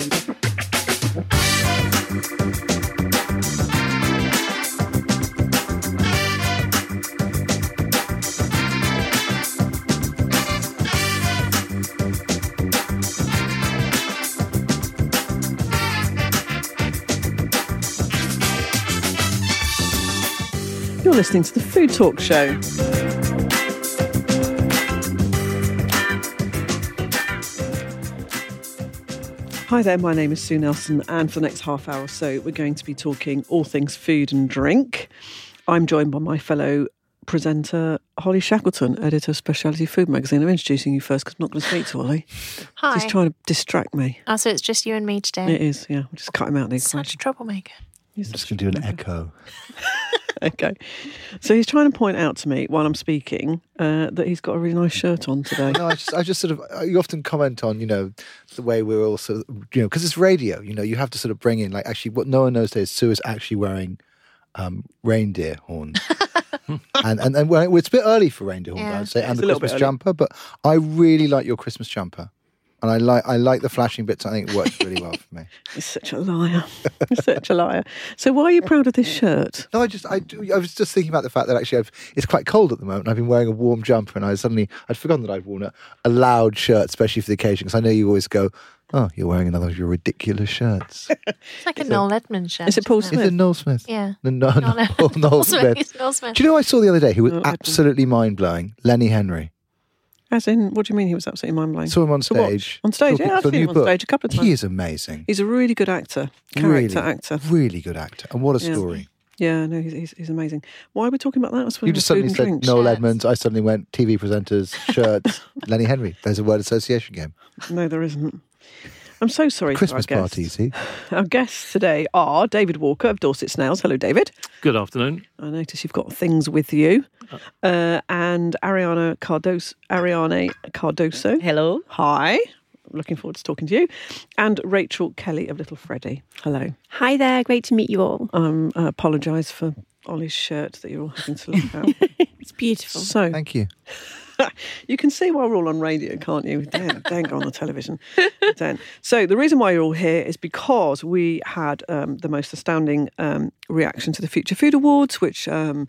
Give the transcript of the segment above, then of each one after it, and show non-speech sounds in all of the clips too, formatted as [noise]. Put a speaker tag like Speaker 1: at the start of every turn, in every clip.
Speaker 1: You're listening to the Food Talk Show. Hi there, my name is Sue Nelson, and for the next half hour or so, we're going to be talking all things food and drink. I'm joined by my fellow presenter, Holly Shackleton, editor of Specialty Food Magazine. I'm introducing you first because I'm not going to speak to Holly.
Speaker 2: Hi.
Speaker 1: He's trying to distract me.
Speaker 2: Oh, so it's just you and me today.
Speaker 1: It is, yeah. We'll just cut him out
Speaker 2: Such a troublemaker.
Speaker 1: He's
Speaker 3: I'm just going to do an echo. [laughs]
Speaker 1: Okay. So he's trying to point out to me while I'm speaking uh, that he's got a really nice shirt on today.
Speaker 3: No, I just, I just sort of, uh, you often comment on, you know, the way we're all sort of, you know, because it's radio, you know, you have to sort of bring in, like, actually, what no one knows today is Sue is actually wearing um, reindeer horns. [laughs] and, and, and well, it's a bit early for reindeer horns,
Speaker 2: Yeah.
Speaker 3: I'd say, and
Speaker 1: It's
Speaker 3: the
Speaker 1: a little bit
Speaker 3: Christmas jumper, but I really like your Christmas jumper. And I like I like the flashing bits. I think it works really well for me. [laughs]
Speaker 1: You're such a liar. You're such a liar. So why are you proud of this shirt?
Speaker 3: No, I just I, do- I was just thinking about the fact that actually I've, it's quite cold at the moment. I've been wearing a warm jumper, and I suddenly I'd forgotten that I'd worn a, a loud shirt, especially for the occasion. Because I know you always go, "Oh, you're wearing another of your ridiculous shirts." [laughs]
Speaker 2: It's like a Noel Edmonds shirt.
Speaker 1: Is it Paul
Speaker 2: isn't
Speaker 3: Is it Noel Smith?
Speaker 2: Yeah.
Speaker 3: No, no,
Speaker 2: Noel
Speaker 3: no, [laughs] Noel
Speaker 2: Smith.
Speaker 3: Smith.
Speaker 2: Noel Smith.
Speaker 3: Do you know who I saw the other day? Who was
Speaker 1: Noel
Speaker 3: absolutely mind blowing. Lenny Henry.
Speaker 1: As in, what do you mean he was absolutely mind blowing?
Speaker 3: Saw him on stage.
Speaker 1: On stage, yeah, I've seen him on
Speaker 3: book.
Speaker 1: stage a couple of times.
Speaker 3: He is amazing.
Speaker 1: He's a really good actor, character
Speaker 3: really,
Speaker 1: actor.
Speaker 3: Really good actor. And what a
Speaker 1: Yeah.
Speaker 3: story.
Speaker 1: Yeah, no, he's, he's, he's amazing. Why are we talking about that? Was
Speaker 3: You just suddenly said
Speaker 1: and drink.
Speaker 3: Noel
Speaker 2: Shirts.
Speaker 3: Edmonds. I suddenly went TV presenters, shirts, [laughs] Lenny Henry. There's a word association game.
Speaker 1: No, there isn't. I'm so sorry.
Speaker 3: Christmas
Speaker 1: to our
Speaker 3: party, you
Speaker 1: guests.
Speaker 3: see. [laughs]
Speaker 1: Our guests today are David Walker of Dorset Snails. Hello, David.
Speaker 4: Good afternoon.
Speaker 1: I notice you've got things with you. Uh, and Ariana Cardoso. Ariane Cardoso.
Speaker 5: Hello.
Speaker 1: Hi. Looking forward to talking to you. And Rachel Kelly of Little Freddie. Hello.
Speaker 5: Hi there. Great to meet you all.
Speaker 1: Um, I apologise for Ollie's shirt that you're all having to look at. [laughs]
Speaker 5: It's beautiful.
Speaker 1: so
Speaker 3: Thank you. [laughs]
Speaker 1: you can see why we're all on radio, can't you? Don't, don't go on the television. [laughs] So the reason why you're all here is because we had um, the most astounding um, reaction to the Future Food Awards, which um,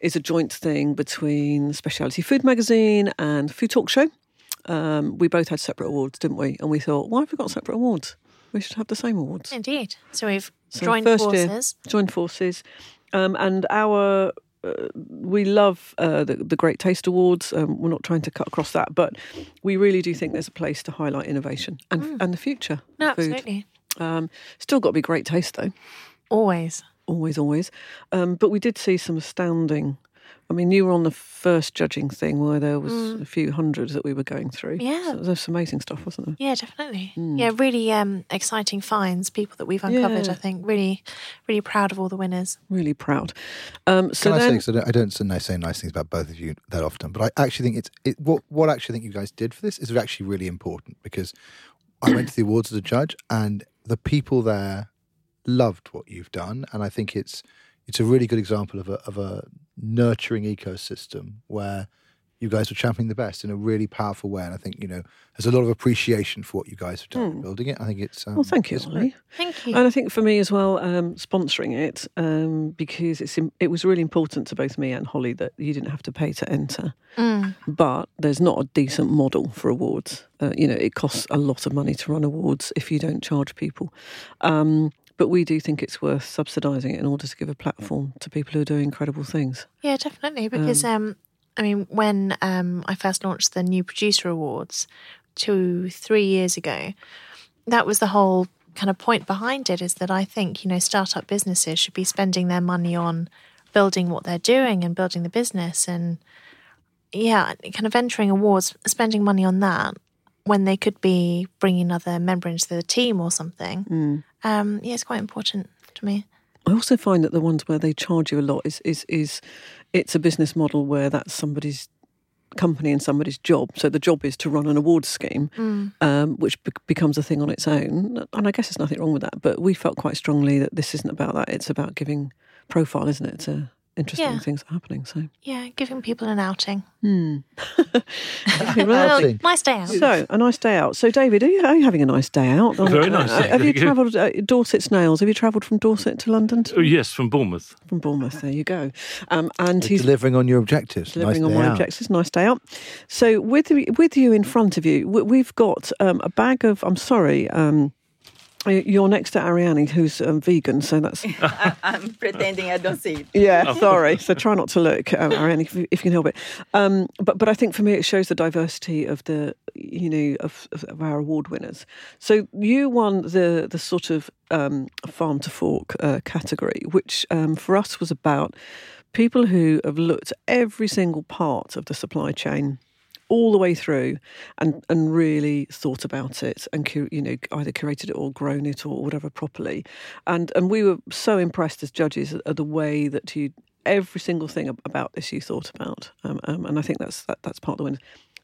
Speaker 1: is a joint thing between Specialty Food Magazine and Food Talk Show. Um, we both had separate awards, didn't we? And we thought, why have we got separate awards? We should have the same awards.
Speaker 2: Indeed. So we've
Speaker 1: So
Speaker 2: joined
Speaker 1: first year-
Speaker 2: forces.
Speaker 1: joined forces, um, and our uh, we love uh, the, the Great Taste Awards. Um, we're not trying to cut across that, but we really do think there's a place to highlight innovation and and the future.
Speaker 2: No,
Speaker 1: food.
Speaker 2: absolutely.
Speaker 1: Um, still got to be great taste though,
Speaker 2: Always.
Speaker 1: always, always. Um, but we did see some astounding. I mean, you were on the first judging thing where there was a few hundred that we were going through.
Speaker 2: Mm. Yeah.
Speaker 1: so there's some amazing stuff, wasn't there?
Speaker 2: Yeah, definitely. Yeah, really um, exciting finds, people that we've uncovered,
Speaker 1: Yeah.
Speaker 2: I think. Really, really proud of all the winners.
Speaker 1: Really proud. Um, so
Speaker 3: Can I
Speaker 1: then,
Speaker 3: say, because I don't, I don't say nice- say nice things about both of you that often, but I actually think it's it, what what I actually think you guys did for this is actually really important because I went to the awards as a judge and the people there loved what you've done, and I think it's it's a really good example of a of a nurturing ecosystem where you guys were championing the best in a really powerful way, and I think you know there's a lot of appreciation for what you guys have done in building it. I think it's um,
Speaker 1: well, thank you,
Speaker 3: it's.
Speaker 1: Ollie.
Speaker 2: Thank you.
Speaker 1: And I think for me as well, um, sponsoring it um, because it's im- it was really important to both me and Holly that you didn't have to pay to enter.
Speaker 2: Mm.
Speaker 1: But there's not a decent model for awards. Uh, you know, it costs a lot of money to run awards if you don't charge people. Um, but we do think it's worth subsidising it in order to give a platform to people who are doing incredible things.
Speaker 2: Yeah, definitely. Because um, I mean, when um, I first launched the New Producer Awards two, three years ago, that was the whole kind of point behind it. Is that I think you know startup businesses should be spending their money on building what they're doing and building the business, and yeah, kind of entering awards, spending money on that when they could be bringing another member into the team or something. Um, yeah, it's quite important to me.
Speaker 1: I also find that the ones where they charge you a lot is is is it's a business model where that's somebody's company and somebody's job. So the job is to run an awards scheme, um, which be- becomes a thing on its own. And I guess there's nothing wrong with that. But we felt quite strongly that this isn't about that. It's about giving profile, isn't it, to interesting
Speaker 2: Yeah.
Speaker 1: things are happening. So,
Speaker 2: Yeah, giving people an outing. [laughs]
Speaker 1: Okay, well,
Speaker 2: Well,
Speaker 3: Outing.
Speaker 2: nice day out.
Speaker 1: so a nice day out. So, David, are you, are you having a nice day out?
Speaker 4: Very nice,
Speaker 1: Uh, have you travelled uh, Dorset Snails? Have you travelled from Dorset to London? To,
Speaker 4: Oh, yes, from Bournemouth.
Speaker 1: From Bournemouth. There you go. Um, and he's
Speaker 3: delivering on your objectives.
Speaker 1: delivering
Speaker 3: nice
Speaker 1: on
Speaker 3: day
Speaker 1: my
Speaker 3: out.
Speaker 1: objectives. Nice day out. So with with you in front of you, we- we've got um, a bag of. I'm sorry. Um, you're next to Ariane, who's um, vegan, so that's
Speaker 6: I, [laughs] I'm pretending I don't see it.
Speaker 1: yeah. Sorry, so try not to look, um, Ariane, if, you- if you can help it. Um, but but I think for me, it shows the diversity of the you know of, of, of our award winners. So you won the the sort of um, farm to fork uh, category, which um, for us was about people who have looked at every single part of the supply chain all the way through and and really thought about it and you know either curated it or grown it or whatever properly. And and we were so impressed as judges at, the way that you every single thing about this you thought about. Um, um, and I think that's that, that's part of the win.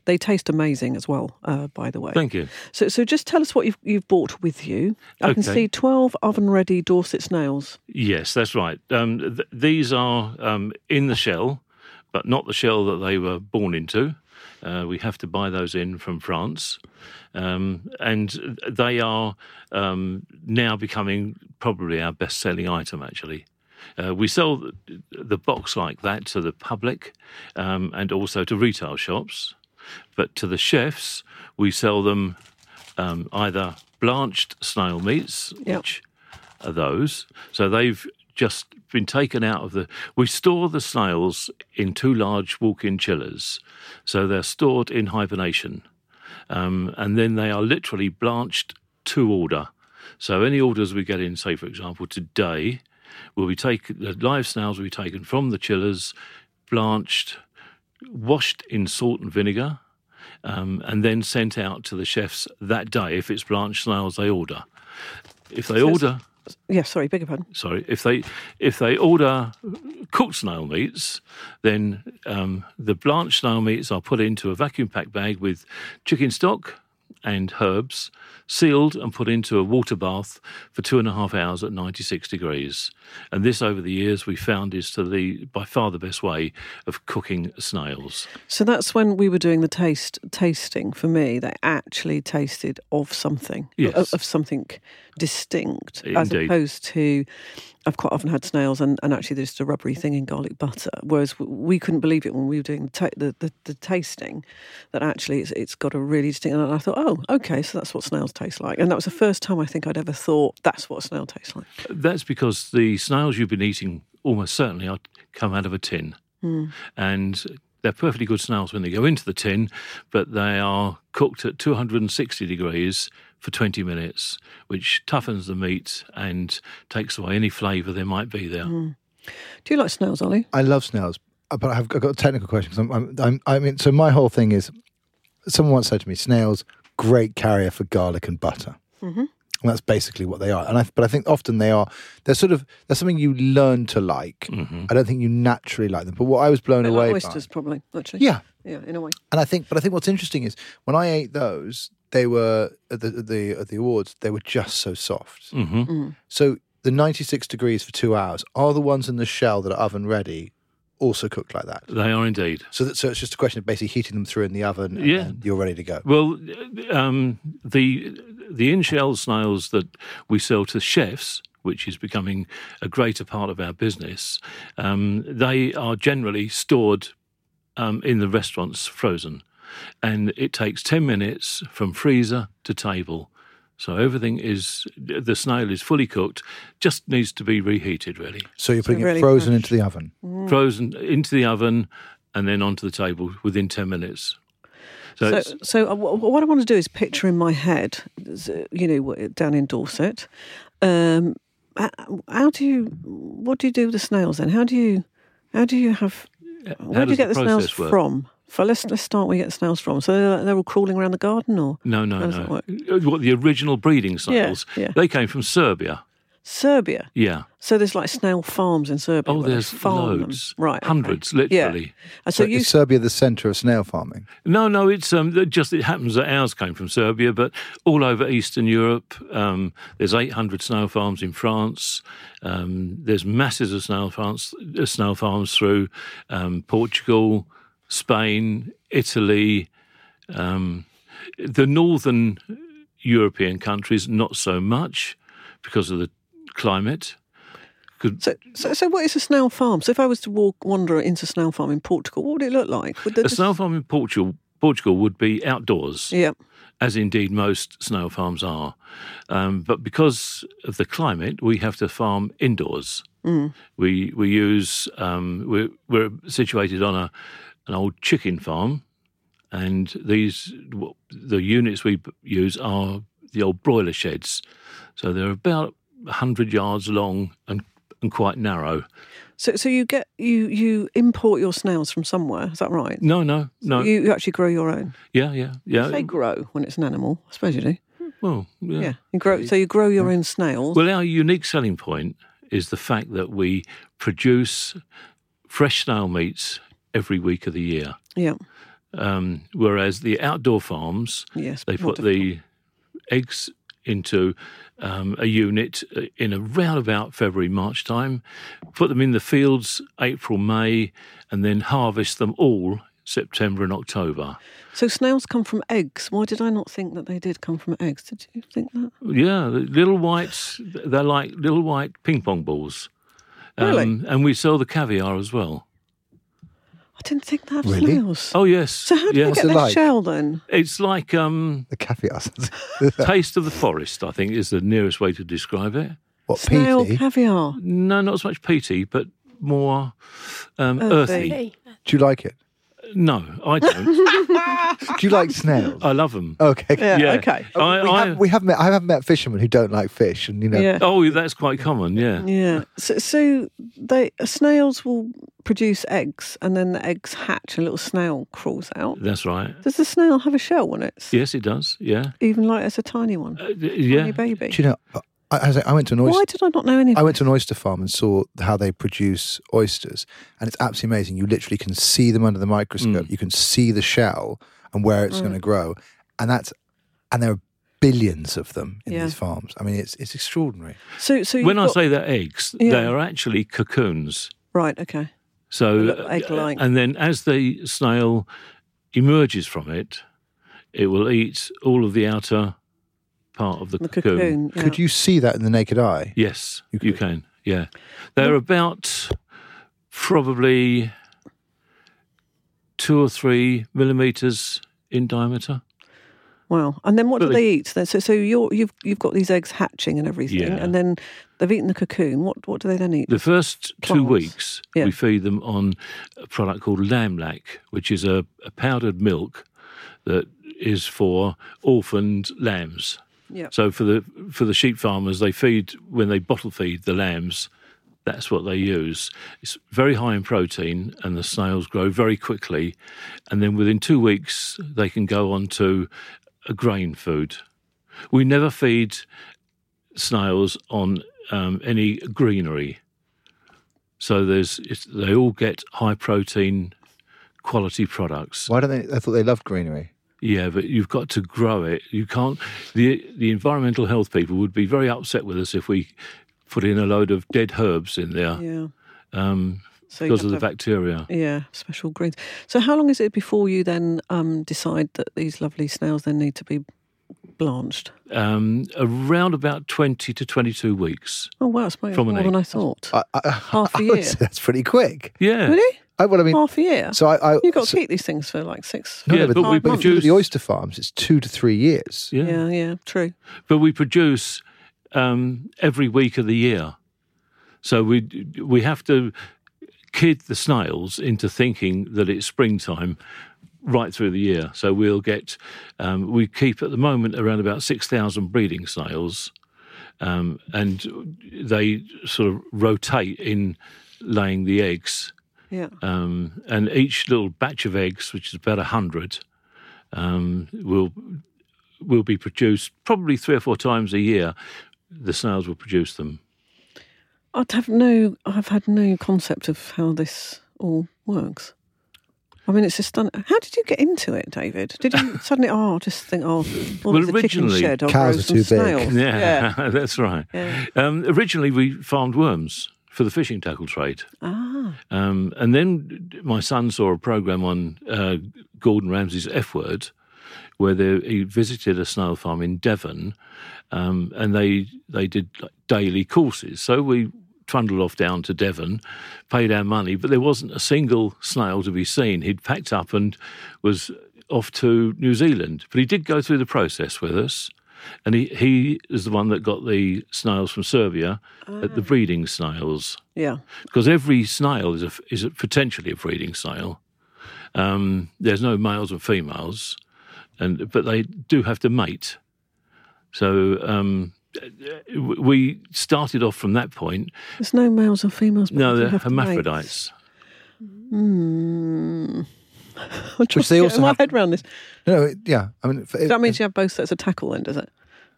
Speaker 1: They taste amazing as well uh, by the way.
Speaker 4: Thank you.
Speaker 1: so so just tell us what you've you've brought with you. I can see 12 oven ready Dorset snails.
Speaker 4: Yes, that's right. Um, th- these are um, in the shell, but not the shell that they were born into. Uh, we have to buy those in from France. Um, and they are um, now becoming probably our best selling item, actually. Uh, we sell the, the box like that to the public um, and also to retail shops. But to the chefs, we sell them um, either blanched snail meats,
Speaker 1: Yep.
Speaker 4: which are those. So they've just been taken out of the. We store the snails in two large walk in chillers. So they're stored in hibernation. Um, and then they are literally blanched to order. So any orders we get in, say, for example, today, will be taken, the live snails will be taken from the chillers, blanched, washed in salt and vinegar, um, and then sent out to the chefs that day if it's blanched snails they order. If they order,
Speaker 1: yeah sorry beg your pardon.
Speaker 4: Sorry, if they if they order cooked snail meats, then um, the blanched snail meats are put into a vacuum packed bag with chicken stock and herbs, sealed and put into a water bath for two and a half hours at 96 degrees. And this, over the years, we found is to the by far the best way of cooking snails.
Speaker 1: So that's when we were doing the taste tasting. For me, they actually tasted of something,
Speaker 4: Yes.
Speaker 1: of, of something distinct, as opposed to. I've quite often had snails, and, and actually there's just a rubbery thing in garlic butter. Whereas we couldn't believe it when we were doing the, ta- the, the, the tasting, that actually it's, it's got a really distinct. And I thought, oh, okay, so that's what snails taste like. And that was the first time I think I'd ever thought that's what a snail tastes like.
Speaker 4: That's because the snails you've been eating almost certainly are come out of a tin. Hmm. And they're perfectly good snails when they go into the tin, but they are cooked at 260 degrees for 20 minutes, which toughens the meat and takes away any flavour there might be there.
Speaker 1: Do you like snails, Ollie?
Speaker 3: I love snails, uh, but I've, I've got a technical question. I'm, I'm, I'm, I mean, so my whole thing is, someone once said to me, snails great carrier for garlic and butter. Mm-hmm. And that's basically what they are. And I, but I think often they are. They're sort of. They're something you learn to like. I don't think you naturally like them. But what I was blown
Speaker 1: Bit
Speaker 3: away
Speaker 1: like
Speaker 3: by,
Speaker 1: oysters, probably. Actually,
Speaker 3: yeah,
Speaker 1: yeah, in a way.
Speaker 3: and I think, but I think what's interesting is when I ate those, they were at the the at the awards. They were just so soft.
Speaker 4: hmm
Speaker 3: So the ninety six degrees for two hours are the ones in the shell that are oven ready, also cooked like that.
Speaker 4: They are indeed.
Speaker 3: So, that, so it's just a question of basically heating them through in the oven, and
Speaker 4: Yeah.
Speaker 3: then you're ready to go.
Speaker 4: Well, um, the the in-shell snails that we sell to chefs, which is becoming a greater part of our business, um, they are generally stored um, in the restaurants frozen, and it takes ten minutes from freezer to table. So everything is the snail is fully cooked, just needs to be reheated really,
Speaker 3: So you're putting
Speaker 1: really
Speaker 3: it frozen
Speaker 1: fresh.
Speaker 3: into the oven.
Speaker 4: frozen into the oven, and then onto the table within ten minutes. So,
Speaker 1: So, so uh, what I want to do is picture in my head, uh, you know, down in Dorset. Um, how do you? What do you do with the snails then? How do you? How do you have? Where do you get the,
Speaker 4: the
Speaker 1: snails
Speaker 4: work?
Speaker 1: from? So let's let's start where you get the snails from. So they're, they're all crawling around the garden, or
Speaker 4: No, no,
Speaker 1: How does that
Speaker 4: no. Uh, What the original breeding snails?
Speaker 1: yeah. yeah.
Speaker 4: They came from Serbia.
Speaker 1: Serbia.
Speaker 4: Yeah.
Speaker 1: So there's like snail farms in Serbia.
Speaker 4: Oh, there's
Speaker 1: farm them.
Speaker 4: loads.
Speaker 1: Right. okay.
Speaker 4: Hundreds,
Speaker 1: Yeah.
Speaker 4: literally.
Speaker 1: And so,
Speaker 3: So
Speaker 1: you
Speaker 3: is Serbia the centre of snail farming?
Speaker 4: No, no, it's um, it just it happens that ours came from Serbia, but all over Eastern Europe, um, there's 800 snail farms in France. Um, there's masses of snail farms, uh, snail farms through um, Portugal, Spain, Italy, um, the northern European countries, not so much because of the climate. Could-
Speaker 1: So, so, so what is a snail farm? So if I was to walk, wander into a snail farm in Portugal, what would it look like? Would
Speaker 4: a
Speaker 1: just-
Speaker 4: snail farm in Portugal, Portugal would be outdoors.
Speaker 1: Yeah.
Speaker 4: as indeed most snail farms are. Um, but because of the climate, we have to farm indoors. We we use um, we're, we're situated on a an old chicken farm, and these the units we use are the old broiler sheds. So they're about hundred yards long and and quite narrow.
Speaker 1: So, so you get you you import your snails from somewhere. Is that right?
Speaker 4: No, no, no.
Speaker 1: You, you actually grow your own.
Speaker 4: yeah, yeah, yeah.
Speaker 1: They grow when it's an animal. I suppose you do.
Speaker 4: well, yeah.
Speaker 1: Yeah. You grow. So you grow your own snails.
Speaker 4: Well, our unique selling point is the fact that we produce fresh snail meats every week of the year.
Speaker 1: yeah.
Speaker 4: Um, whereas the outdoor farms,
Speaker 1: Yes.
Speaker 4: they put the eggs into um, a unit uh, in around about February, March time, put them in the fields April, May, and then harvest them all September and October.
Speaker 1: So snails come from eggs. Why did I not think that they did come from eggs? Did you think that?
Speaker 4: Yeah, little whites, they're like little white ping pong balls. Um,
Speaker 1: Really?
Speaker 4: and we sell the caviar as well.
Speaker 1: I didn't think that have
Speaker 3: Really?
Speaker 1: snails.
Speaker 4: Oh yes.
Speaker 1: So how do
Speaker 4: yeah.
Speaker 1: they
Speaker 3: What's
Speaker 1: get
Speaker 3: it
Speaker 1: their
Speaker 3: like?
Speaker 1: shell then?
Speaker 4: It's like um,
Speaker 3: The caviar. [laughs]
Speaker 4: taste of the forest. I think is the nearest way to describe it.
Speaker 3: what,
Speaker 1: Snail
Speaker 3: peaty?
Speaker 1: caviar.
Speaker 4: No, not so much peaty, but more um,
Speaker 1: Earthy.
Speaker 4: earthy.
Speaker 5: Hey.
Speaker 3: Do you like it?
Speaker 4: No, I don't. [laughs]
Speaker 3: Do you like snails?
Speaker 4: I love them.
Speaker 3: Okay.
Speaker 1: Yeah.
Speaker 4: Yeah.
Speaker 1: Okay.
Speaker 4: I,
Speaker 3: we,
Speaker 4: I,
Speaker 3: have, we have met. I have met fishermen who don't like fish, and you know,
Speaker 1: Yeah.
Speaker 4: oh, that's quite common. Yeah.
Speaker 1: Yeah. So, so they snails will produce eggs, and then the eggs hatch, and a little snail crawls out.
Speaker 4: That's right.
Speaker 1: Does the snail have a shell when it's
Speaker 4: Yes, it does. Yeah.
Speaker 1: even like as a tiny one,
Speaker 4: Uh, d- yeah.
Speaker 1: tiny baby?
Speaker 3: do you know? I, as I, I went to an oyster.
Speaker 1: Why did I not know any? of
Speaker 3: I went to an oyster farm and saw how they produce oysters, and it's absolutely amazing. You literally can see them under the microscope.
Speaker 4: Mm.
Speaker 3: You can see the shell and where it's going to grow, and that's and there are billions of them in
Speaker 1: Yeah.
Speaker 3: these farms. I mean, it's it's extraordinary.
Speaker 1: So, so
Speaker 4: When
Speaker 1: you've
Speaker 4: I say they're eggs,
Speaker 1: Yeah.
Speaker 4: they are actually cocoons.
Speaker 1: right, okay,
Speaker 4: So,
Speaker 1: egg-like.
Speaker 4: and then as the snail emerges from it, it will eat all of the outer part of the,
Speaker 1: the cocoon. yeah.
Speaker 3: Could you see that in the naked eye?
Speaker 4: Yes,
Speaker 3: You
Speaker 4: you, can. Yeah, they're about probably two or three millimeters in diameter.
Speaker 1: Wow. And then what
Speaker 4: But
Speaker 1: do
Speaker 4: they-
Speaker 1: they eat? So, so you're, you've you've got these eggs hatching and everything,
Speaker 4: Yeah.
Speaker 1: and then they've eaten the cocoon. What what do they then eat?
Speaker 4: The first two weeks,
Speaker 1: Yeah.
Speaker 4: we feed them on a product called Lamlac, which is a, a powdered milk that is for orphaned lambs.
Speaker 1: Yeah.
Speaker 4: So for the for the sheep farmers, they feed when they bottle feed the lambs. That's what they use. It's very high in protein, and the snails grow very quickly. And then within two weeks, they can go on to a grain food. We never feed snails on um, any greenery. So there's it's, they all get high protein quality products.
Speaker 3: Why don't they? I thought they loved greenery.
Speaker 4: Yeah, but you've got to grow it. You can't. The the environmental health people would be very upset with us if we put in a load of dead herbs in there
Speaker 1: Yeah.
Speaker 4: um,
Speaker 1: So
Speaker 4: because of the bacteria.
Speaker 1: Yeah, special greens. So how long is it before you then um, decide that these lovely snails then need to be blanched?
Speaker 4: Um, around about twenty to twenty-two weeks.
Speaker 1: Oh wow, it's more
Speaker 4: From an
Speaker 1: than. I thought.
Speaker 3: I, I,
Speaker 1: Half a [laughs]
Speaker 3: I
Speaker 1: year.
Speaker 3: that's pretty quick.
Speaker 4: Yeah,
Speaker 1: really?
Speaker 3: I, well, I mean,
Speaker 1: Half a year.
Speaker 3: so I, I
Speaker 1: You've got
Speaker 3: so,
Speaker 1: to keep these things for like six.
Speaker 3: no, no,
Speaker 4: Yeah,
Speaker 3: but,
Speaker 4: but we
Speaker 3: but if you look at
Speaker 4: produce-
Speaker 3: the oyster farms. It's two to three years.
Speaker 4: yeah.
Speaker 1: Yeah, yeah, true.
Speaker 4: But we produce um, every week of the year, so we we have to kid the snails into thinking that it's springtime right through the year. So we'll get um, we keep at the moment around about six thousand breeding snails, um, and they sort of rotate in laying the eggs.
Speaker 1: Yeah.
Speaker 4: Um, and each little batch of eggs, which is about a hundred, um, will will be produced probably three or four times a year. The snails will produce them.
Speaker 1: I'd have no. I've had no concept of how this all works. I mean, it's just stunning. How did you get into it, David? Did you [laughs] suddenly? Oh, just think. Oh, well,
Speaker 4: Well,
Speaker 1: chicken
Speaker 4: originally-
Speaker 1: shed. I'll
Speaker 3: Cows
Speaker 1: grow
Speaker 3: are too big.
Speaker 1: snails.
Speaker 4: Yeah, [laughs] that's right.
Speaker 1: Yeah.
Speaker 4: Um, originally, we farmed worms for the fishing tackle trade.
Speaker 1: Ah,
Speaker 4: Um, and then my son saw a program on uh, Gordon Ramsay's F Word, where they, he visited a snail farm in Devon, um, and they they did like daily courses. So we trundled off down to Devon, paid our money, but there wasn't a single snail to be seen. He'd packed up and was off to New Zealand, but he did go through the process with us. And he, he is the one that got the snails from Serbia, at the breeding snails
Speaker 1: yeah.
Speaker 4: because every snail is a, is a, potentially a breeding snail. Um, there's no males and females, and but they do have to mate. So um, we started off from that point.
Speaker 1: There's no males or females.
Speaker 4: No,
Speaker 1: they
Speaker 4: they're
Speaker 1: have to mate.
Speaker 4: hermaphrodites.
Speaker 1: Hmm. [laughs] I'm trying
Speaker 3: Which they
Speaker 1: to
Speaker 3: also
Speaker 1: get my
Speaker 3: have-
Speaker 1: head around this.
Speaker 3: No, no, it- yeah. I mean, it,
Speaker 1: That means you have both sets of tackle, then, does it?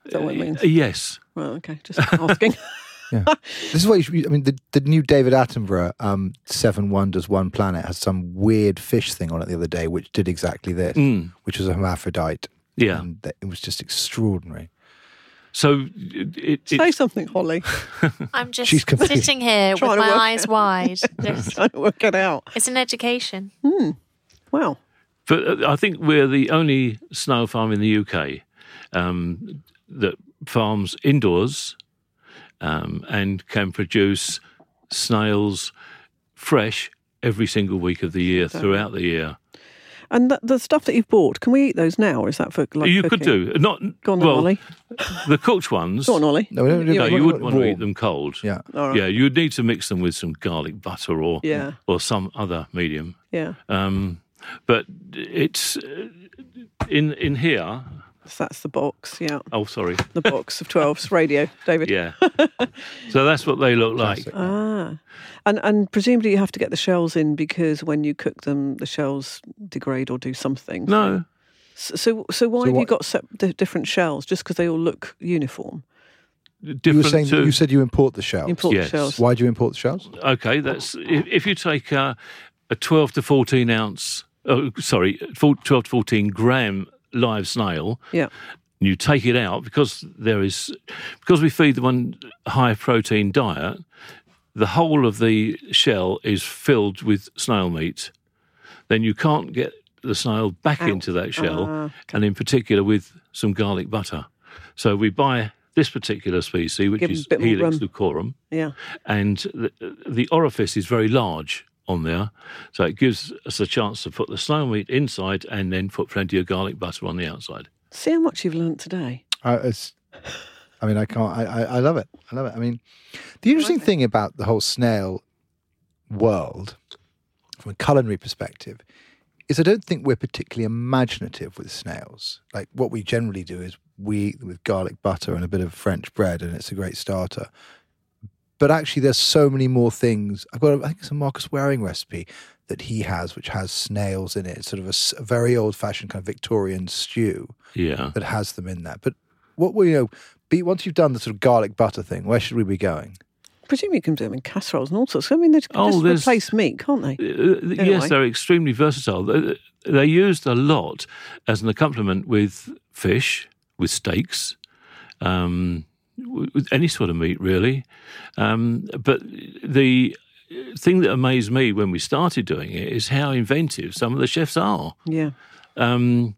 Speaker 1: Is that what it means?
Speaker 4: Uh, yes.
Speaker 1: Well, okay, just asking. [laughs] [laughs] Yeah.
Speaker 3: This is what you should, I mean. The, the new David Attenborough um, Seven Wonders, One Planet has some weird fish thing on it the other day, which did exactly this,
Speaker 4: Mm,
Speaker 3: which was a hermaphrodite.
Speaker 4: yeah.
Speaker 3: and it was just extraordinary.
Speaker 4: So it, it,
Speaker 1: Say something, Holly. [laughs]
Speaker 2: I'm just
Speaker 3: She's confused.
Speaker 2: sitting here with my eyes wide. [laughs] Just-
Speaker 1: trying to work it out.
Speaker 2: it's an education.
Speaker 1: Wow.
Speaker 4: But uh, I think we're the only snail farm in the UK um, that farms indoors um, and can produce snails fresh every single week of the year throughout the year.
Speaker 1: And the, the stuff that you've bought, can we eat those now, or is that for like
Speaker 4: you could do not
Speaker 1: Go on,
Speaker 4: well
Speaker 1: Ollie.
Speaker 4: the cooked ones.
Speaker 1: Go on, Ollie.
Speaker 3: No, we don't do
Speaker 4: No,
Speaker 3: we
Speaker 4: you wouldn't want to eat them cold.
Speaker 3: Yeah,
Speaker 1: All right.
Speaker 4: Yeah, you'd need to mix them with some garlic butter or
Speaker 1: Yeah.
Speaker 4: or some other medium.
Speaker 1: Yeah.
Speaker 4: Um, but it's uh, in in here.
Speaker 1: So that's the box. Yeah.
Speaker 4: Oh, sorry.
Speaker 1: The box of 12s radio, David.
Speaker 4: Yeah. so that's what they look like.
Speaker 3: Classic.
Speaker 1: Ah. And and presumably you have to get the shells in because when you cook them, the shells degrade or do something.
Speaker 4: No,
Speaker 1: So so, so why
Speaker 3: So
Speaker 1: have you got sep- di- different shells? Just because they all look uniform?
Speaker 4: different
Speaker 3: you were saying
Speaker 4: to,
Speaker 3: you said you import the shells.
Speaker 1: Import
Speaker 4: Yes.
Speaker 1: the shells.
Speaker 3: Why do you import the shells?
Speaker 4: okay. That's if, if you take a, a twelve to fourteen ounce, oh, sorry, 12 to fourteen gram live snail.
Speaker 1: Yeah.
Speaker 4: You take it out because there is because we feed them on high protein diet. The whole of the shell is filled with snail meat. Then you can't get the snail back into that shell,
Speaker 1: Ah,
Speaker 4: and in particular with some garlic butter. So we buy this particular species, which
Speaker 1: Give
Speaker 4: is
Speaker 1: a bit more
Speaker 4: Helix
Speaker 1: rum.
Speaker 4: lucorum,
Speaker 1: Yeah.
Speaker 4: and the, the orifice is very large on there, so it gives us a chance to put the snail meat inside and then put plenty of garlic butter on the outside.
Speaker 1: See how much you've learnt today.
Speaker 3: I, it's, I mean, I can't. I, I, I love it. I love it. I mean, the interesting thing about the whole snail world, from a culinary perspective, is I don't think we're particularly imaginative with snails. Like what we generally do is we eat them with garlic butter and a bit of French bread, and it's a great starter. But actually, there's so many more things. I've got, I think it's a Marcus Wareing recipe that he has, which has snails in it. It's sort of a very old-fashioned kind of Victorian stew
Speaker 4: Yeah.
Speaker 3: that has them in that. But what will you know? Be once you've done the sort of garlic butter thing, where should we be going?
Speaker 1: Presumably you can do them in casseroles and all sorts. I mean, they can
Speaker 4: Oh,
Speaker 1: just
Speaker 4: there's-
Speaker 1: replace meat, can't they?
Speaker 4: Uh,
Speaker 1: Anyway.
Speaker 4: Yes, they're extremely versatile. They- They're used a lot as an accompaniment with fish, with steaks, um, w- with any sort of meat, really. Um, but the thing that amazed me when we started doing it is how inventive some of the chefs are.
Speaker 1: Yeah.
Speaker 4: Um,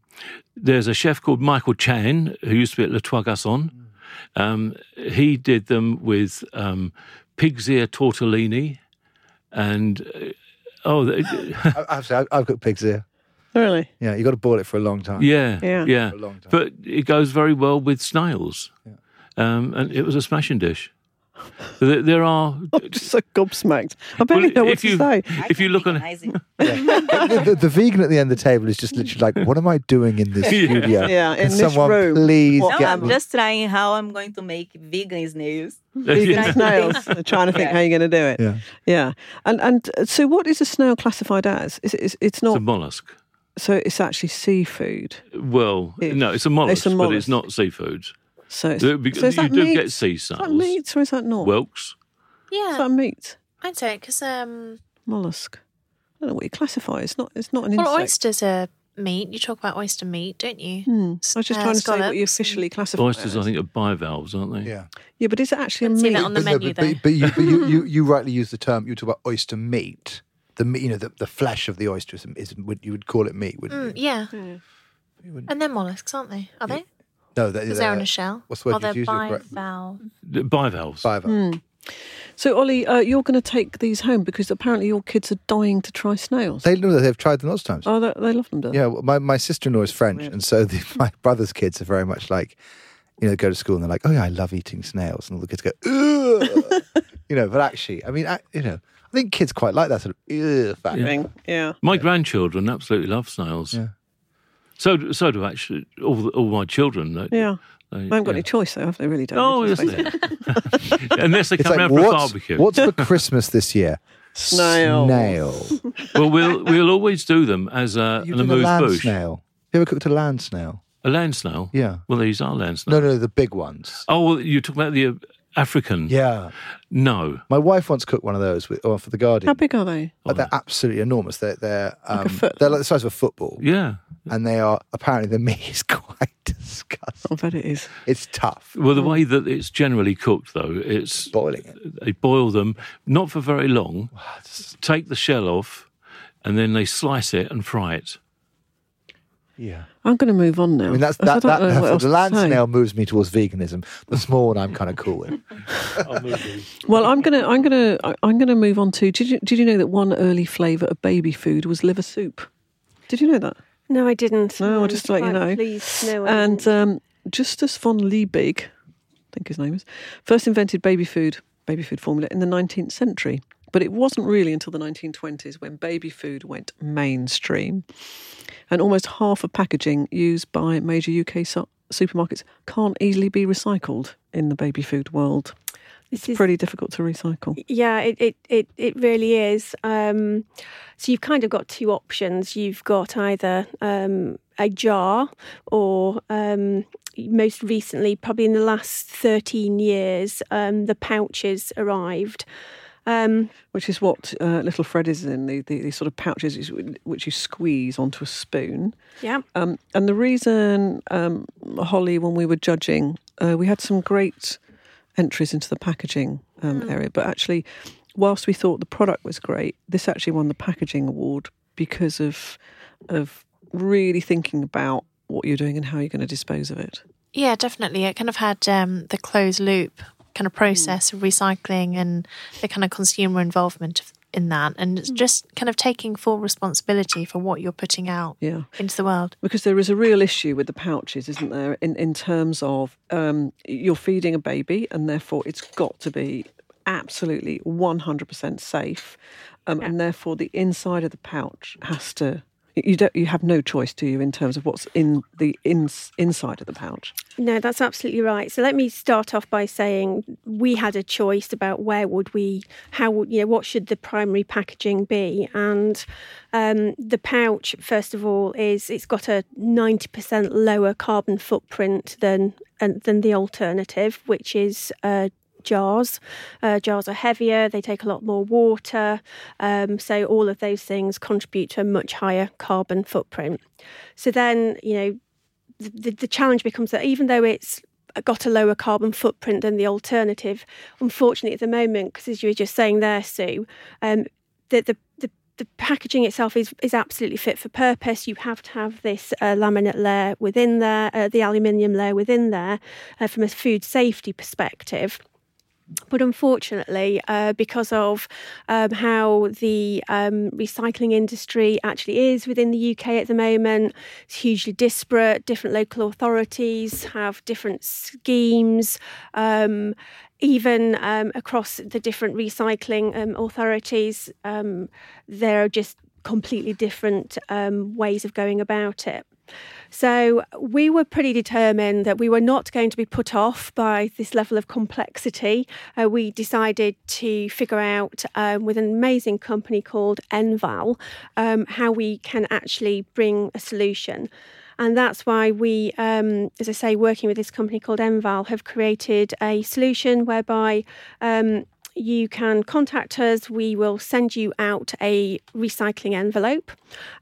Speaker 4: there's a chef called Michael Chan who used to be at Le Trois Garçons. Um, he did them with um, pig's ear tortellini, and uh, oh, they- [laughs]
Speaker 3: I, I've, I've I've got pigs ear.
Speaker 1: Really?
Speaker 3: Yeah, you got to boil it for a long time.
Speaker 4: yeah,
Speaker 1: Yeah.
Speaker 4: yeah,
Speaker 3: For a long time.
Speaker 4: But it goes very well with snails, um, and it was a smashing dish. There, there are. [laughs]
Speaker 1: I'm just so gobsmacked. I barely
Speaker 4: Well,
Speaker 1: know what
Speaker 4: if
Speaker 1: to
Speaker 4: you-
Speaker 1: say.
Speaker 4: If you look on,
Speaker 6: Recognize it. [laughs]
Speaker 3: the, the, the vegan at the end of the table is just literally like, "What am I doing in this [laughs]
Speaker 4: Yeah.
Speaker 3: studio?
Speaker 1: Yeah, in
Speaker 3: Can
Speaker 1: this
Speaker 3: someone
Speaker 1: room.
Speaker 3: please
Speaker 1: What-
Speaker 6: No,
Speaker 3: get
Speaker 6: I'm
Speaker 3: me?"
Speaker 6: just trying how I'm going to make vegan snails.
Speaker 1: Vegan
Speaker 4: Yeah.
Speaker 1: snails. They're trying to think
Speaker 6: Yeah.
Speaker 1: how you're going to do it.
Speaker 3: Yeah.
Speaker 1: Yeah. And and uh, so, what is a snail classified as? Is it, is, not
Speaker 4: it's a mollusk.
Speaker 1: So it's actually seafood.
Speaker 4: Well,
Speaker 1: It-
Speaker 4: no, it's a mollusk,
Speaker 1: it's a
Speaker 4: but it's not seafood.
Speaker 1: So, it's,
Speaker 4: because
Speaker 1: so is
Speaker 4: you
Speaker 1: that
Speaker 4: do
Speaker 1: meat?
Speaker 4: get sea
Speaker 1: Is that
Speaker 4: snails.
Speaker 1: meat or is that not?
Speaker 4: Whelks.
Speaker 2: Yeah,
Speaker 1: Is that meat?
Speaker 2: I'd say because um,
Speaker 1: Mollusk. I don't know what you classify. It's not. It's not an
Speaker 2: well,
Speaker 1: insect.
Speaker 2: oysters are meat. You talk about oyster meat, don't you?
Speaker 1: Hmm. I was just
Speaker 2: Uh,
Speaker 1: trying to say what you officially classify.
Speaker 4: Oysters,
Speaker 1: it
Speaker 4: I
Speaker 1: as.
Speaker 4: think, are bivalves, aren't they?
Speaker 3: Yeah.
Speaker 1: Yeah, but is it actually a
Speaker 2: Couldn't see
Speaker 1: meat?
Speaker 2: that on the
Speaker 3: But no,
Speaker 2: menu,
Speaker 3: but,
Speaker 2: though.
Speaker 3: but, but, you, but you, you, [laughs] you rightly use the term. You talk about oyster meat. The meat, you know, the, the flesh of the oyster is, is would you would call it meat, wouldn't
Speaker 2: Mm,
Speaker 3: you?
Speaker 2: yeah,
Speaker 3: You wouldn't-
Speaker 2: and they're mollusks, aren't they? Are they?
Speaker 3: No, that,
Speaker 2: Because they're in a shell.
Speaker 3: what's the word
Speaker 2: Or they're
Speaker 3: you'd use? You're
Speaker 2: bivalve.
Speaker 4: The Bivalves.
Speaker 3: Bivalve.
Speaker 1: So, Ollie, uh, you're going to take these home because apparently your kids are dying to try snails.
Speaker 3: They know that they've tried them lots of times.
Speaker 1: oh, they, they love them, do they?
Speaker 3: Yeah, well, my, my sister in law is French, and so the, [laughs] my brother's kids are very much like, you know, go to school and they're like, oh yeah, I love eating snails, and all the kids go, Ugh! [laughs] you know. But actually, I mean, I, you know, I think kids quite like that sort of Ugh factor.
Speaker 1: Thing. Yeah.
Speaker 4: My grandchildren absolutely love snails.
Speaker 3: Yeah.
Speaker 4: So, do- so do actually all the- all my children. They,
Speaker 1: Yeah.
Speaker 4: they,
Speaker 1: They haven't got
Speaker 4: yeah.
Speaker 1: any choice, though, have they? Really don't.
Speaker 4: Oh,
Speaker 1: Let's
Speaker 4: yes, they
Speaker 1: it. [laughs] [laughs]
Speaker 4: unless they
Speaker 3: It's
Speaker 4: come
Speaker 3: like,
Speaker 4: around for a barbecue.
Speaker 3: what's for [laughs] Christmas this year?
Speaker 1: Snail.
Speaker 3: Snail.
Speaker 4: Well, we'll we'll always do them as a, an
Speaker 3: a
Speaker 4: amuse
Speaker 3: land
Speaker 4: bouche.
Speaker 3: snail. You ever cooked a land snail?
Speaker 4: A land snail.
Speaker 3: Yeah.
Speaker 4: Well, these are land snails.
Speaker 3: No, no, the big ones.
Speaker 4: Oh, well, you talk about the uh, African.
Speaker 3: Yeah.
Speaker 4: No.
Speaker 3: My wife once cooked one of those with, oh, for the Guardian.
Speaker 1: How big are they?
Speaker 3: Oh, they're absolutely enormous. They're they're um,
Speaker 1: a foot.
Speaker 3: they're like the size of a football,
Speaker 4: Yeah.
Speaker 3: And they are apparently the [laughs] meat is quite [laughs] disgusting.
Speaker 1: I bet it is.
Speaker 3: It's tough
Speaker 4: Well, the way that it's generally cooked, though, it's
Speaker 3: boiling it.
Speaker 4: they boil them not for very long, take the shell off, and then they slice it and fry it.
Speaker 3: Yeah,
Speaker 1: I'm going to move on now.
Speaker 3: I mean that's
Speaker 1: I
Speaker 3: that.
Speaker 1: don't know
Speaker 3: that
Speaker 1: what else
Speaker 3: the land snail moves me towards veganism. The small one I'm kind of cool with. [laughs]
Speaker 1: Well, I'm gonna, I'm gonna, I'm gonna move on to. Did you, did you know that one early flavour of baby food was liver soup? Did you know that?
Speaker 5: No, I didn't.
Speaker 1: No, I'll just to let you know.
Speaker 5: Pleased. No, I
Speaker 1: And um, Justus von Liebig, I think his name is, first invented baby food, baby food formula in the 19th century. But it wasn't really until the 1920s when baby food went mainstream. And almost half of packaging used by major UK su- supermarkets can't easily be recycled in the baby food world.
Speaker 5: This
Speaker 1: It's
Speaker 5: is
Speaker 1: pretty difficult to recycle.
Speaker 5: Yeah, it, it, it, it really is. Um, so you've kind of got two options. You've got either um, a jar or um, most recently, probably in the last 13 years, um, the pouches arrived. Um,
Speaker 1: Which is what uh, little Fred is in the, the, the sort of pouches which you squeeze onto a spoon.
Speaker 5: yeah.
Speaker 1: Um, and the reason, um, Holly, when we were judging, uh, we had some great entries into the packaging um, area. But actually, whilst we thought the product was great, this actually won the packaging award because of of really thinking about what you're doing and how you're going to dispose of it.
Speaker 2: Yeah, definitely. It kind of had um, the closed loop kind of process of recycling and the kind of consumer involvement of- in that, and it's just kind of taking full responsibility for what you're putting out
Speaker 1: Yeah.
Speaker 2: into the world.
Speaker 1: Because there is a real issue with the pouches, isn't there? In in terms of um, you're feeding a baby, and therefore it's got to be absolutely 100% safe, um, and therefore the inside of the pouch has to. You don't. You have no choice, do you, in terms of what's in the ins inside of the pouch?
Speaker 5: No, that's absolutely right. So let me start off by saying we had a choice about where would we, how would you know, what should the primary packaging be, and um, the pouch first of all is it's got a ninety percent lower carbon footprint than uh, than the alternative, which is. Uh, Jars. Uh, jars are heavier, they take a lot more water. Um, so, all of those things contribute to a much higher carbon footprint. So, then, you know, the, the challenge becomes that even though it's got a lower carbon footprint than the alternative, unfortunately at the moment, because as you were just saying there, Sue, um, the, the, the, the packaging itself is, is absolutely fit for purpose. You have to have this uh, laminate layer within there, uh, the aluminium layer within there, uh, from a food safety perspective. But unfortunately, uh, because of um, how the um, recycling industry actually is within the UK at the moment, it's hugely disparate. Different local authorities have different schemes. Um, even um, across the different recycling um, authorities, um, there are just completely different ways of going about it. So we were pretty determined that we were not going to be put off by this level of complexity. Uh, we decided to figure out um, with an amazing company called Enval um, how we can actually bring a solution. And that's why we, um, as I say, working with this company called Enval, have created a solution whereby um, you can contact us. We will send you out a recycling envelope,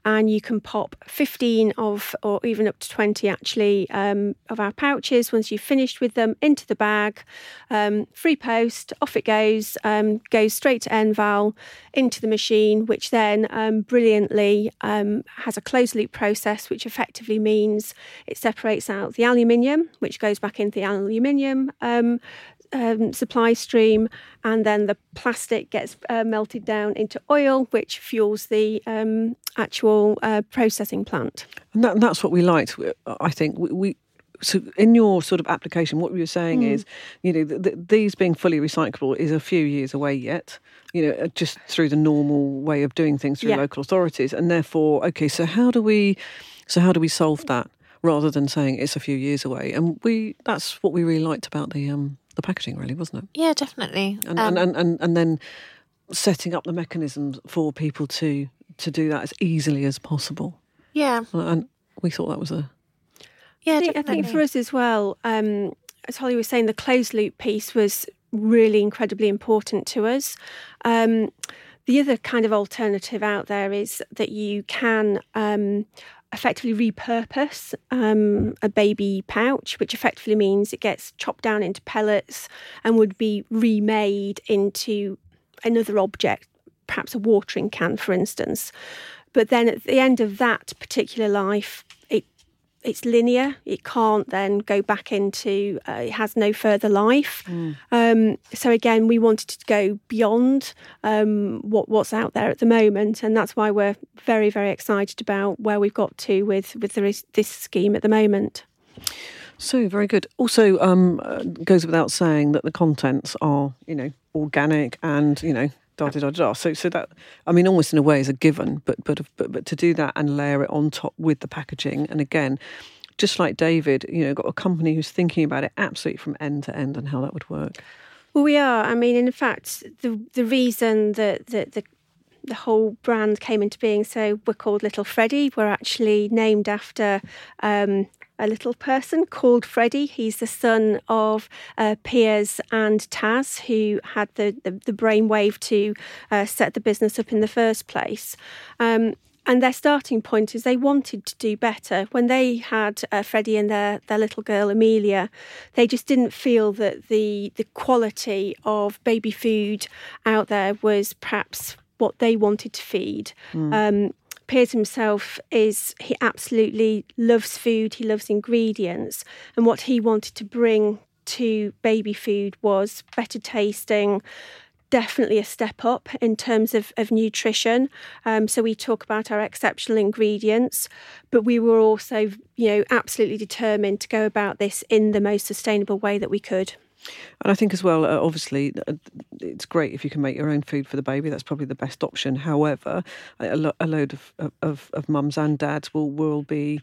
Speaker 5: and you can pop 15 of, or even up to 20 actually, um, of our pouches once you've finished with them into the bag. Um, free post, off it goes, um, goes straight to Enval into the machine, which then um, brilliantly um, has a closed loop process, which effectively means it separates out the aluminium, which goes back into the aluminium um, supply stream, and then the plastic gets uh, melted down into oil, which fuels the um, actual uh, processing plant.
Speaker 1: And, that, and that's what we liked. I think we. we so in your sort of application, what you were saying is, you know, th- th- these being fully recyclable is a few years away yet. You know, uh, just through the normal way of doing things through
Speaker 5: Yeah.
Speaker 1: local authorities, and therefore, okay, so how do we, so how do we solve that rather than saying it's a few years away? And we, that's what we really liked about the um the packaging, really, wasn't it?
Speaker 2: Yeah, definitely.
Speaker 1: and,
Speaker 2: Um,
Speaker 1: and, and, and, and then setting up the mechanisms for people to to do that as easily as possible.
Speaker 2: yeah,
Speaker 1: And we thought that was a
Speaker 2: yeah,
Speaker 5: I think, I think for us as well, um, as Holly was saying, the closed loop piece was really incredibly important to us. Um, the other kind of alternative out there is that you can um, effectively repurpose um, a baby pouch, which effectively means it gets chopped down into pellets and would be remade into another object, perhaps a watering can, for instance. But then at the end of that particular life, it it's linear. It can't then go back into. Uh, it has no further life. Um, so again, we wanted to go beyond um, what what's out there at the moment, and that's why we're very very excited about where we've got to with with the, this scheme at the moment.
Speaker 1: so very good. Also, um, uh, goes without saying that the contents are you know organic and you know. Da, da, da, da. So, so that I mean, almost in a way, is a given. But, but, but, but to do that and layer it on top with the packaging, and again, just like David, you know, got a company who's thinking about it absolutely from end to end and how that would work.
Speaker 5: Well, we are. I mean, in fact, the the reason that that the the whole brand came into being, so we're called Little Freddie. We're actually named after um, a little person called Freddie. He's the son of uh, Piers and Taz, who had the the, the brainwave to uh, set the business up in the first place. Um, and their starting point is they wanted to do better. When they had uh, Freddie and their, their little girl Amelia, they just didn't feel that the the quality of baby food out there was perhaps what they wanted to feed. Um, Piers himself is he absolutely loves food. He loves ingredients, and what he wanted to bring to baby food was better tasting, definitely a step up in terms of, of nutrition. Um, so we talk about our exceptional ingredients, but we were also, you know, absolutely determined to go about this in the most sustainable way that we could.
Speaker 1: And I think as well, uh, obviously, uh, it's great if you can make your own food for the baby. That's probably the best option. However, a, lo- a load of, of, of mums and dads will will be,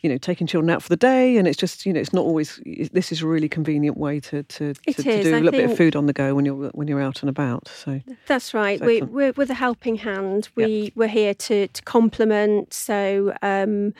Speaker 1: you know, taking children out for the day, and it's just you know, it's not always. This is a really convenient way to to, to, to do a
Speaker 5: I
Speaker 1: little bit of food on the go when you're when you're out and about. So
Speaker 5: That's right. We, we're with a helping hand. We we're here to to complement. So um,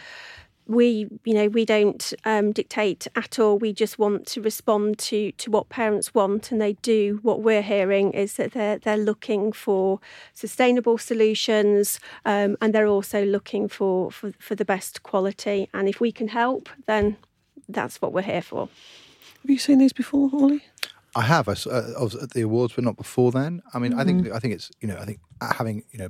Speaker 5: we, you know, we don't um, dictate at all. We just want to respond to to what parents want, and they do. What we're hearing is that they're they're looking for sustainable solutions, um, and they're also looking for, for for the best quality. And if we can help, then that's what we're here for.
Speaker 1: have you seen these before, Ollie?
Speaker 3: I have. I, s- uh, I was at the awards, but not before then. I mean, I think I think it's you know I think having you know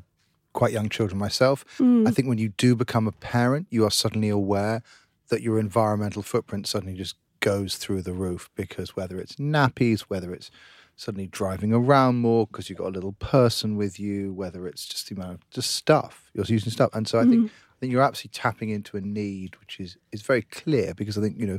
Speaker 3: quite young children myself. Hmm. I think when you do become a parent, you are suddenly aware that your environmental footprint suddenly just goes through the roof because whether it's nappies, whether it's suddenly driving around more because you've got a little person with you, whether it's just the amount of just stuff you're using stuff, and so I think hmm. I think you're absolutely tapping into a need which is is very clear because I think you know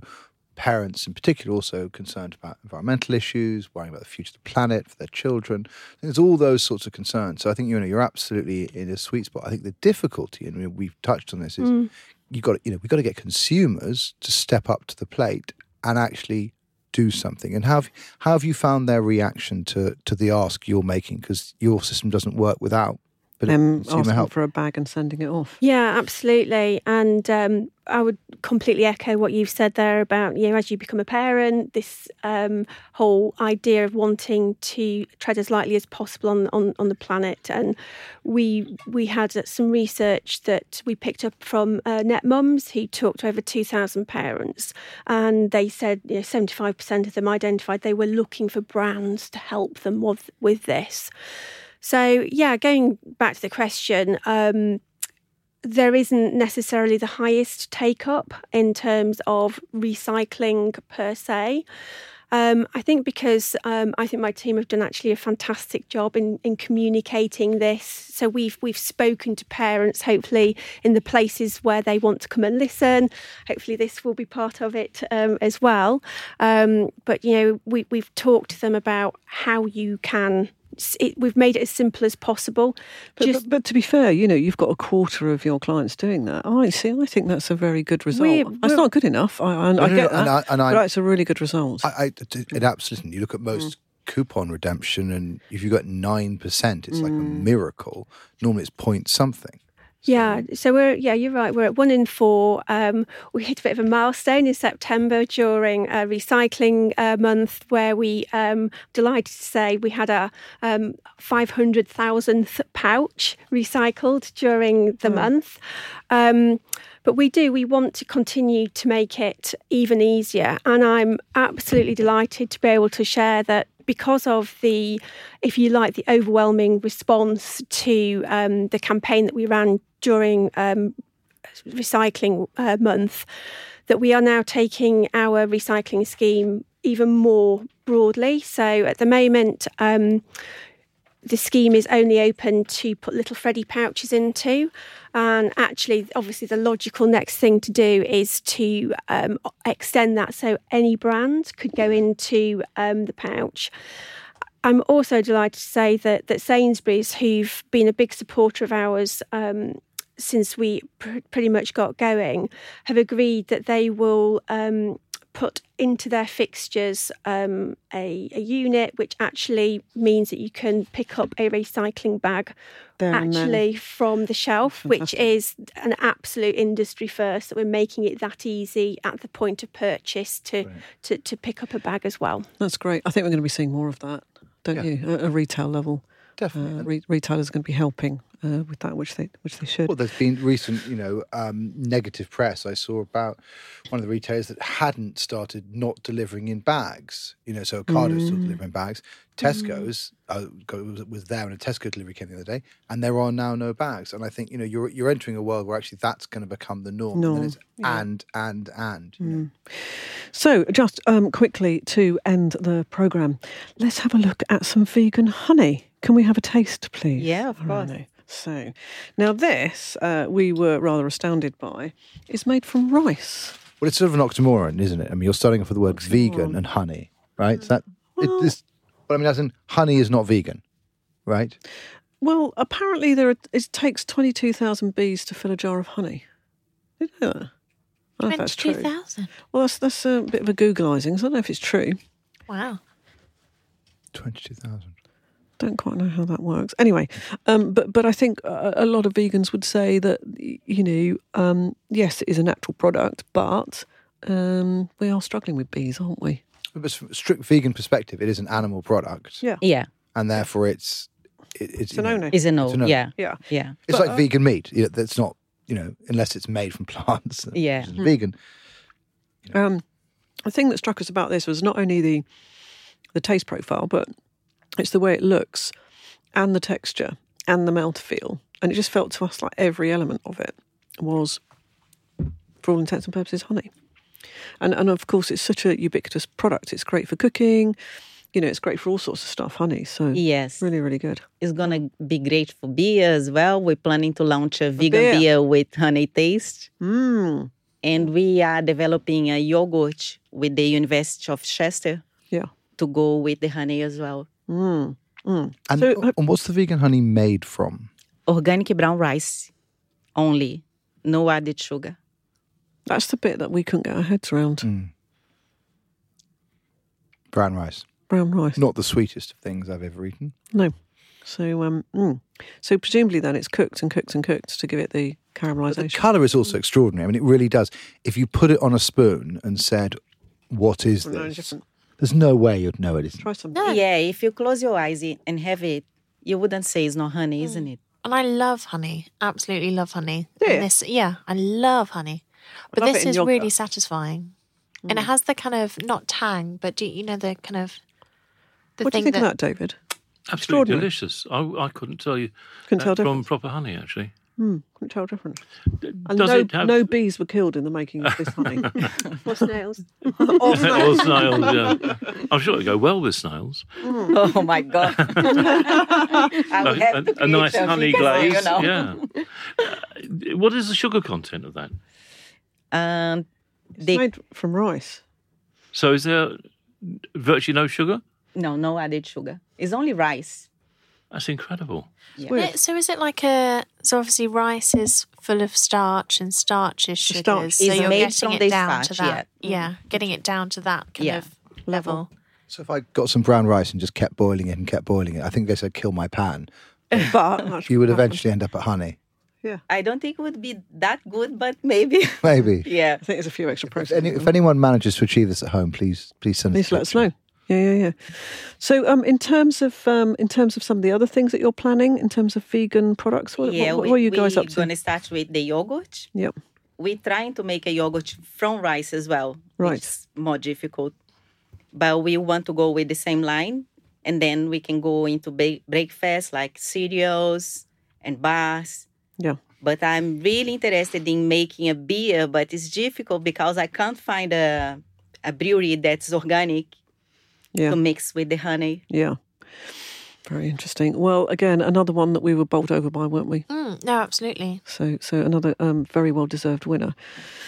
Speaker 3: parents in particular also concerned about environmental issues, worrying about the future of the planet for their children. There's all those sorts of concerns. So I think you know you're absolutely in a sweet spot. I think the difficulty, and we- we've touched on this, is mm. you got you know we got to get consumers to step up to the plate and actually do something. And how have, how have you found their reaction to to the ask you're making? Because your system doesn't work without
Speaker 1: them
Speaker 3: consumer
Speaker 1: asking
Speaker 3: help.
Speaker 1: for a bag and sending it off.
Speaker 5: Yeah, absolutely. And um, I would completely echo what you've said there about, you know, as you become a parent, this um, whole idea of wanting to tread as lightly as possible on, on, on the planet. And we we had some research that we picked up from uh, Netmums, who talked to over 2,000 parents. And they said you know, 75% of them identified they were looking for brands to help them with, with this. So, yeah, going back to the question, um, there isn't necessarily the highest take up in terms of recycling per se. Um, I think because um, I think my team have done actually a fantastic job in, in communicating this. So we've we've spoken to parents, hopefully in the places where they want to come and listen. Hopefully this will be part of it um, as well. Um, but you know we we've talked to them about how you can. It, we've made it as simple as possible.
Speaker 1: But,
Speaker 5: Just-
Speaker 1: but, but to be fair, you know, you've got a quarter of your clients doing that. I see. I think that's a very good result.
Speaker 5: We're-
Speaker 1: it's
Speaker 5: we're-
Speaker 1: not good enough. I, I, I
Speaker 3: No, no,
Speaker 1: get
Speaker 3: no, and
Speaker 1: that,
Speaker 3: I- and I-
Speaker 1: but it's a really good result.
Speaker 3: I, I, it absolutely. You look at most mm. coupon redemption, and if you got nine percent, it's like a mm. miracle. Normally, it's point something.
Speaker 5: Yeah, so we're yeah, you're right. We're at one in four. Um, we hit a bit of a milestone in September during a recycling uh, month, where we um, delighted to say we had a um, five hundred thousandth pouch recycled during the month. Um, but we do, we want to continue to make it even easier. And I'm absolutely delighted to be able to share that because of the, if you like, the overwhelming response to um, the campaign that we ran during um, recycling uh, month, that we are now taking our recycling scheme even more broadly. So at the moment, um, the scheme is only open to put little Freddie pouches into. And actually, obviously, the logical next thing to do is to um, extend that so any brand could go into um, the pouch. I'm also delighted to say that, that Sainsbury's, who've been a big supporter of ours um, since we pr- pretty much got going, have agreed that they will um, put into their fixtures um, a, a unit which actually means that you can pick up a recycling bag
Speaker 1: There
Speaker 5: actually from the shelf, which is an absolute industry first that we're making it that easy at the point of purchase to, to, to pick up a bag as well.
Speaker 1: That's great. I think we're going to be seeing more of that, don't
Speaker 3: Yeah.
Speaker 1: you? At a retail level,
Speaker 3: Definitely.
Speaker 1: uh, re- retailers are going to be helping uh, with that, which they which they should.
Speaker 3: Well, there's been recent, you know, um, negative press. I saw about one of the retailers that hadn't started not delivering in bags. You know, so Ocado still delivering bags. Tesco's uh, was, was there, and a Tesco delivery came the other day, and there are now no bags. And I think you know you're you're entering a world where actually that's going to become the norm. And,
Speaker 1: Norm,
Speaker 3: and and and. you know.
Speaker 1: So, just um, quickly to end the programme, let's have a look at some vegan honey. Can we have a taste, please?
Speaker 6: Yeah, of course.
Speaker 1: Alrighty. So, now this uh, we were rather astounded by. is made from rice.
Speaker 3: Well, it's sort of an oxymoron, isn't it? I mean, you're starting off with the word vegan and honey, right? So that it is. But I mean, as in, honey is not vegan, right?
Speaker 1: Well, apparently there are, it takes twenty-two thousand bees to fill a jar of honey. Did you know that? I don't know if that's true.
Speaker 2: 22,000.
Speaker 1: Well, that's that's a bit of a googlising. So I don't know if it's true.
Speaker 2: Wow.
Speaker 3: Twenty-two thousand.
Speaker 1: Don't quite know how that works. Anyway, um, but but I think a, a lot of vegans would say that you know, um, yes, it is a natural product, but um, we are struggling with bees, aren't we?
Speaker 3: But from a strict vegan perspective, it is an animal product,
Speaker 1: Yeah,
Speaker 6: Yeah,
Speaker 3: and therefore it's it, it's
Speaker 1: it's
Speaker 3: you
Speaker 1: a no-no.
Speaker 6: is a no.
Speaker 3: It's.
Speaker 6: Yeah,
Speaker 1: Yeah,
Speaker 6: yeah.
Speaker 3: It's
Speaker 1: But,
Speaker 3: like
Speaker 1: uh,
Speaker 3: vegan meat. You know, that's not you know unless it's made from [laughs] plants.
Speaker 6: Yeah.
Speaker 3: which is vegan.
Speaker 1: Um, the thing that struck us about this was not only the the taste profile, but it's the way it looks, and the texture, and the mouthfeel, and it just felt to us like every element of it was, for all intents and purposes, honey. And and of course, it's such a ubiquitous product. It's great for cooking. You know, it's great for all sorts of stuff. Honey, so
Speaker 6: Yes,
Speaker 1: really, really good.
Speaker 6: it's gonna be great for beer as well. We're planning to launch a vegan
Speaker 1: beer.
Speaker 6: beer. with honey taste,
Speaker 1: Mmm.
Speaker 6: and we are developing a yogurt with the University of Chester
Speaker 1: Yeah.
Speaker 6: to go with the honey as well.
Speaker 1: Mm. Mm.
Speaker 3: And,
Speaker 1: So, uh,
Speaker 3: and what's the vegan honey made from?
Speaker 6: Organic brown rice only, no added sugar.
Speaker 1: That's the bit that we couldn't get our heads around.
Speaker 3: Mm. Brown rice.
Speaker 1: Brown rice.
Speaker 3: Not the sweetest of things I've ever eaten.
Speaker 1: No. So, um, mm. so presumably then it's cooked and cooked and cooked to give it the
Speaker 3: But the colour is also extraordinary. I mean, it really does. If you put it on a spoon and said, "What is
Speaker 1: No,
Speaker 3: this?"
Speaker 1: Different.
Speaker 3: There's no way you'd know it.
Speaker 1: Try some.
Speaker 2: No.
Speaker 6: Yeah, if you close your eyes and have it, you wouldn't say it's not honey, mm. isn't it?
Speaker 2: And I love honey. Absolutely love honey.
Speaker 1: Do you?
Speaker 2: This, yeah, I love honey. But
Speaker 1: love
Speaker 2: this is
Speaker 1: yogurt.
Speaker 2: really satisfying. And it mm. has the kind of not tang, but do you know the kind of the
Speaker 1: What do you
Speaker 2: thing
Speaker 1: think of that, David?
Speaker 4: Absolutely delicious. I, I couldn't tell you
Speaker 1: Couldn't tell
Speaker 4: from
Speaker 1: difference.
Speaker 4: proper honey, actually.
Speaker 1: Couldn't tell difference. And
Speaker 4: Does
Speaker 1: no,
Speaker 4: it have
Speaker 1: no bees were killed in the making of this honey. [laughs] [laughs]
Speaker 5: Or snails.
Speaker 1: or
Speaker 4: or
Speaker 1: snails.
Speaker 4: snails? Yeah. I'm sure it'd go well with snails.
Speaker 6: Oh my god! [laughs] I
Speaker 4: A,
Speaker 6: would have
Speaker 4: a- a nice honey
Speaker 6: vegan one, you
Speaker 4: glaze.
Speaker 6: know.
Speaker 4: Yeah. Uh, what is the sugar content of that?
Speaker 6: Um,
Speaker 1: It's
Speaker 6: they,
Speaker 1: made from rice.
Speaker 4: So is there virtually no sugar?
Speaker 6: no, no added sugar. It's only rice.
Speaker 4: That's incredible.
Speaker 2: Yeah, so is it like a so obviously rice is full of starch and starch is sugars.
Speaker 1: starch
Speaker 2: so
Speaker 6: is
Speaker 2: you're
Speaker 6: made
Speaker 2: getting
Speaker 6: from
Speaker 2: it
Speaker 6: the
Speaker 2: down to that. Yeah. getting it down to that kind
Speaker 6: Yeah.
Speaker 2: of level.
Speaker 3: So if I got some brown rice and just kept boiling it and kept boiling it, I think they said kill my pan. [laughs]
Speaker 1: But [laughs]
Speaker 3: You would eventually end up at honey. Yeah.
Speaker 6: I don't think it would be that good, but maybe.
Speaker 3: Maybe. [laughs]
Speaker 6: yeah.
Speaker 1: I think there's a few extra
Speaker 3: If,
Speaker 1: processes.
Speaker 3: any, if anyone manages to achieve this at home, please please send
Speaker 1: Please
Speaker 3: us. a
Speaker 1: let us know. Yeah, yeah, yeah. So, um, in terms of um, in terms of some of the other things that you're planning, in terms of vegan products, what,
Speaker 6: yeah,
Speaker 1: what, what
Speaker 6: we,
Speaker 1: are you guys up to?
Speaker 6: we're
Speaker 1: up to?
Speaker 6: start with the yogurt.
Speaker 1: Yep.
Speaker 6: We're trying to make a yogurt from rice as well,
Speaker 1: Right.
Speaker 6: is more difficult. But we want to go with the same line, and then we can go into ba- breakfast like cereals and bars.
Speaker 1: Yeah.
Speaker 6: But I'm really interested in making a beer, but it's difficult because I can't find a a brewery that's organic
Speaker 1: Yeah.
Speaker 6: to mix with the honey.
Speaker 1: Yeah. Very interesting. Well, again, another one that we were bowled over by, weren't we?
Speaker 2: Mm, no, absolutely.
Speaker 1: So, so another um, very well deserved winner.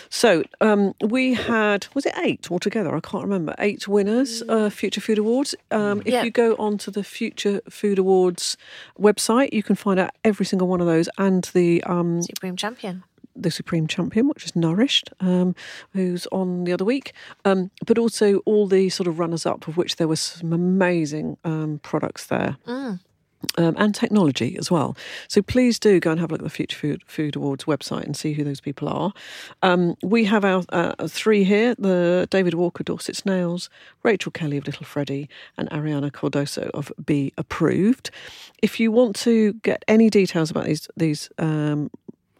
Speaker 1: So, um, we had was it eight altogether? I can't remember. Eight winners, uh, Future Food Awards. Um, if
Speaker 2: Yeah.
Speaker 1: you go onto the Future Food Awards website, you can find out every single one of those and the um,
Speaker 2: Supreme champion.
Speaker 1: The supreme champion, which is Nourished, um, who's on the other week, um, but also all the sort of runners up, of which there were some amazing um, products there.
Speaker 2: Mm.
Speaker 1: Um, and technology as well. So please do go and have a look at the Future Food, Food Awards website and see who those people are. Um, we have our uh, three here: the David Walker Dorset Snails, Rachel Kelly of Little Freddie, and Ariana Cordoso of Bee Approved. If you want to get any details about these these um,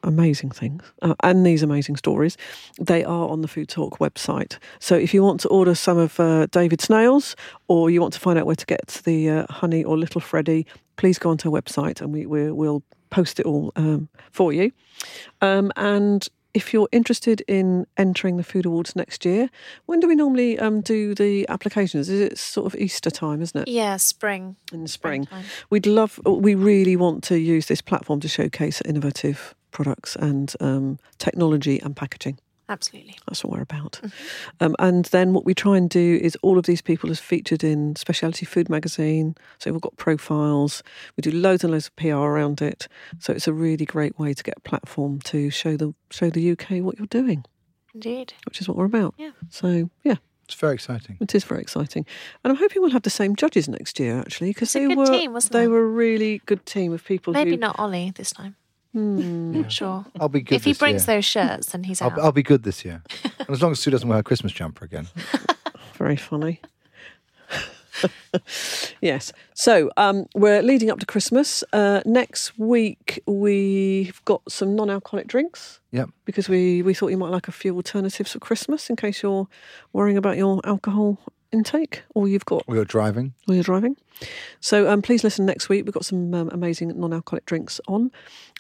Speaker 1: amazing things uh, and these amazing stories, they are on the Food Talk website. So if you want to order some of uh, David Snails or you want to find out where to get the uh, honey or Little Freddie, please go onto our website and we, we will post it all um, for you. Um, and if you're interested in entering the Food Awards next year, when do we normally um, do the applications? Is it sort of Easter time, isn't it?
Speaker 2: Yeah, spring.
Speaker 1: In the spring.
Speaker 2: Springtime.
Speaker 1: We'd love, we really want to use this platform to showcase innovative products and um, technology and packaging.
Speaker 2: Absolutely.
Speaker 1: That's what we're about. Um, and then what we try and do is all of these people is featured in Specialty Food Magazine. So we've got profiles. We do loads and loads of PR around it. So it's a really great way to get a platform to show the show the UK what you're doing,
Speaker 2: Indeed.
Speaker 1: which is what we're about.
Speaker 2: Yeah.
Speaker 1: So yeah,
Speaker 3: It's very exciting.
Speaker 1: it is very exciting, and I'm hoping we'll have the same judges next year actually because
Speaker 2: It's a
Speaker 1: they
Speaker 2: good
Speaker 1: were
Speaker 2: team, wasn't
Speaker 1: they
Speaker 2: it?
Speaker 1: were a really good team of people.
Speaker 2: Maybe
Speaker 1: who,
Speaker 2: not Ollie this time.
Speaker 1: Hmm.
Speaker 2: Not sure.
Speaker 3: I'll be good.
Speaker 2: if he brings
Speaker 3: year.
Speaker 2: those shirts, then he's out.
Speaker 3: I'll, I'll be good this year. and as long as Sue doesn't wear her Christmas jumper again. [laughs]
Speaker 1: Very funny. [laughs] yes. So um, we're leading up to Christmas. Uh, next week we've got some non-alcoholic drinks
Speaker 3: Yep.
Speaker 1: because we we thought you might like a few alternatives for Christmas in case you're worrying about your alcohol intake or you've got
Speaker 3: We were driving.
Speaker 1: while you're driving. So um, please listen next week. We've got some um, amazing non-alcoholic drinks on.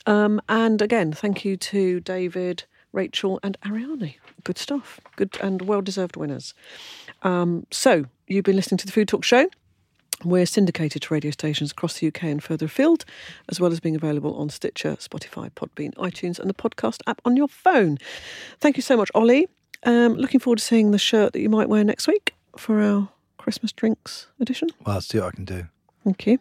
Speaker 1: Um, and again, thank you to David, Rachel, and Ariane. Good stuff. Good and well-deserved winners. Um, so you've been listening to the Food Talk Show. We're syndicated to radio stations across the UK and further afield, as well as being available on Stitcher, Spotify, Podbean, iTunes, and the podcast app on your phone. Thank you so much, Ollie. Um, looking forward to seeing the shirt that you might wear next week for our Christmas drinks edition.
Speaker 3: Well, I'll see what I can do.
Speaker 1: Thank you.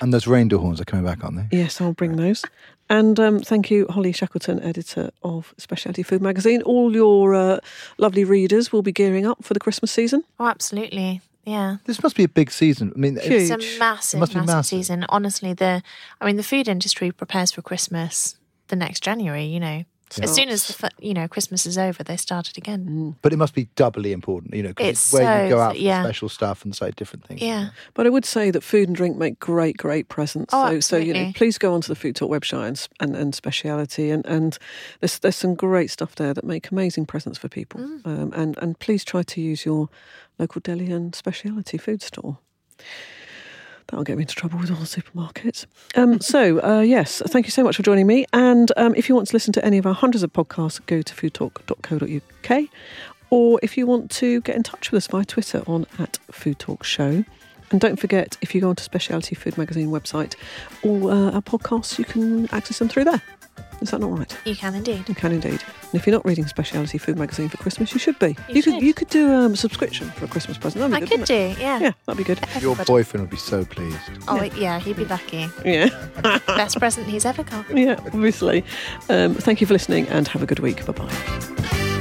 Speaker 3: And those reindeer horns are coming back, aren't they?
Speaker 1: Yes, I'll bring those. And um, thank you, Holly Shackleton, editor of Specialty Food Magazine. All your uh, lovely readers will be gearing up for the Christmas season.
Speaker 2: Oh, absolutely. Yeah.
Speaker 3: This must be a big season. I mean,
Speaker 1: Huge.
Speaker 2: It's a massive,
Speaker 3: must be
Speaker 2: massive,
Speaker 3: massive.
Speaker 2: season. Honestly, the I mean, the food industry prepares for Christmas the next January. You know, as soon as the you know Christmas is over, they start it again.
Speaker 3: but it must be doubly important, you know, because
Speaker 2: It's
Speaker 3: it's where you go out for
Speaker 2: yeah.
Speaker 3: special stuff and say different things.
Speaker 2: Yeah,
Speaker 1: But I would say that food and drink make great, great presents.
Speaker 2: Oh,
Speaker 1: so, so you know, please go onto the Food Talk website and, and, and speciality, and, and there's there's some great stuff there that make amazing presents for people.
Speaker 2: Mm.
Speaker 1: Um, and and please try to use your local deli and speciality food store. That'll get me into trouble with all the supermarkets. Um, [laughs] so, uh, yes, thank you so much for joining me. And um, if you want to listen to any of our hundreds of podcasts, go to foodtalk.co.uk. Or if you want to get in touch with us via Twitter on at Food Talk Show. And don't forget, if you go onto Specialty Food Magazine website, all uh, our podcasts, you can access them through there. Is that not right?
Speaker 2: you can indeed.
Speaker 1: You can indeed. And if you're not reading Specialty Food Magazine for Christmas, you should be.
Speaker 2: You
Speaker 1: could
Speaker 2: should.
Speaker 1: you could do um, a subscription for a Christmas present. That'd
Speaker 2: I
Speaker 1: good,
Speaker 2: could do.
Speaker 1: it?
Speaker 2: Yeah.
Speaker 1: Yeah, that'd be good.
Speaker 3: Your boyfriend would be so pleased.
Speaker 2: Oh yeah, he'd be lucky.
Speaker 1: Yeah, [laughs]
Speaker 2: Best present he's ever got.
Speaker 1: yeah, obviously. Um, thank you for listening and have a good week. Bye bye.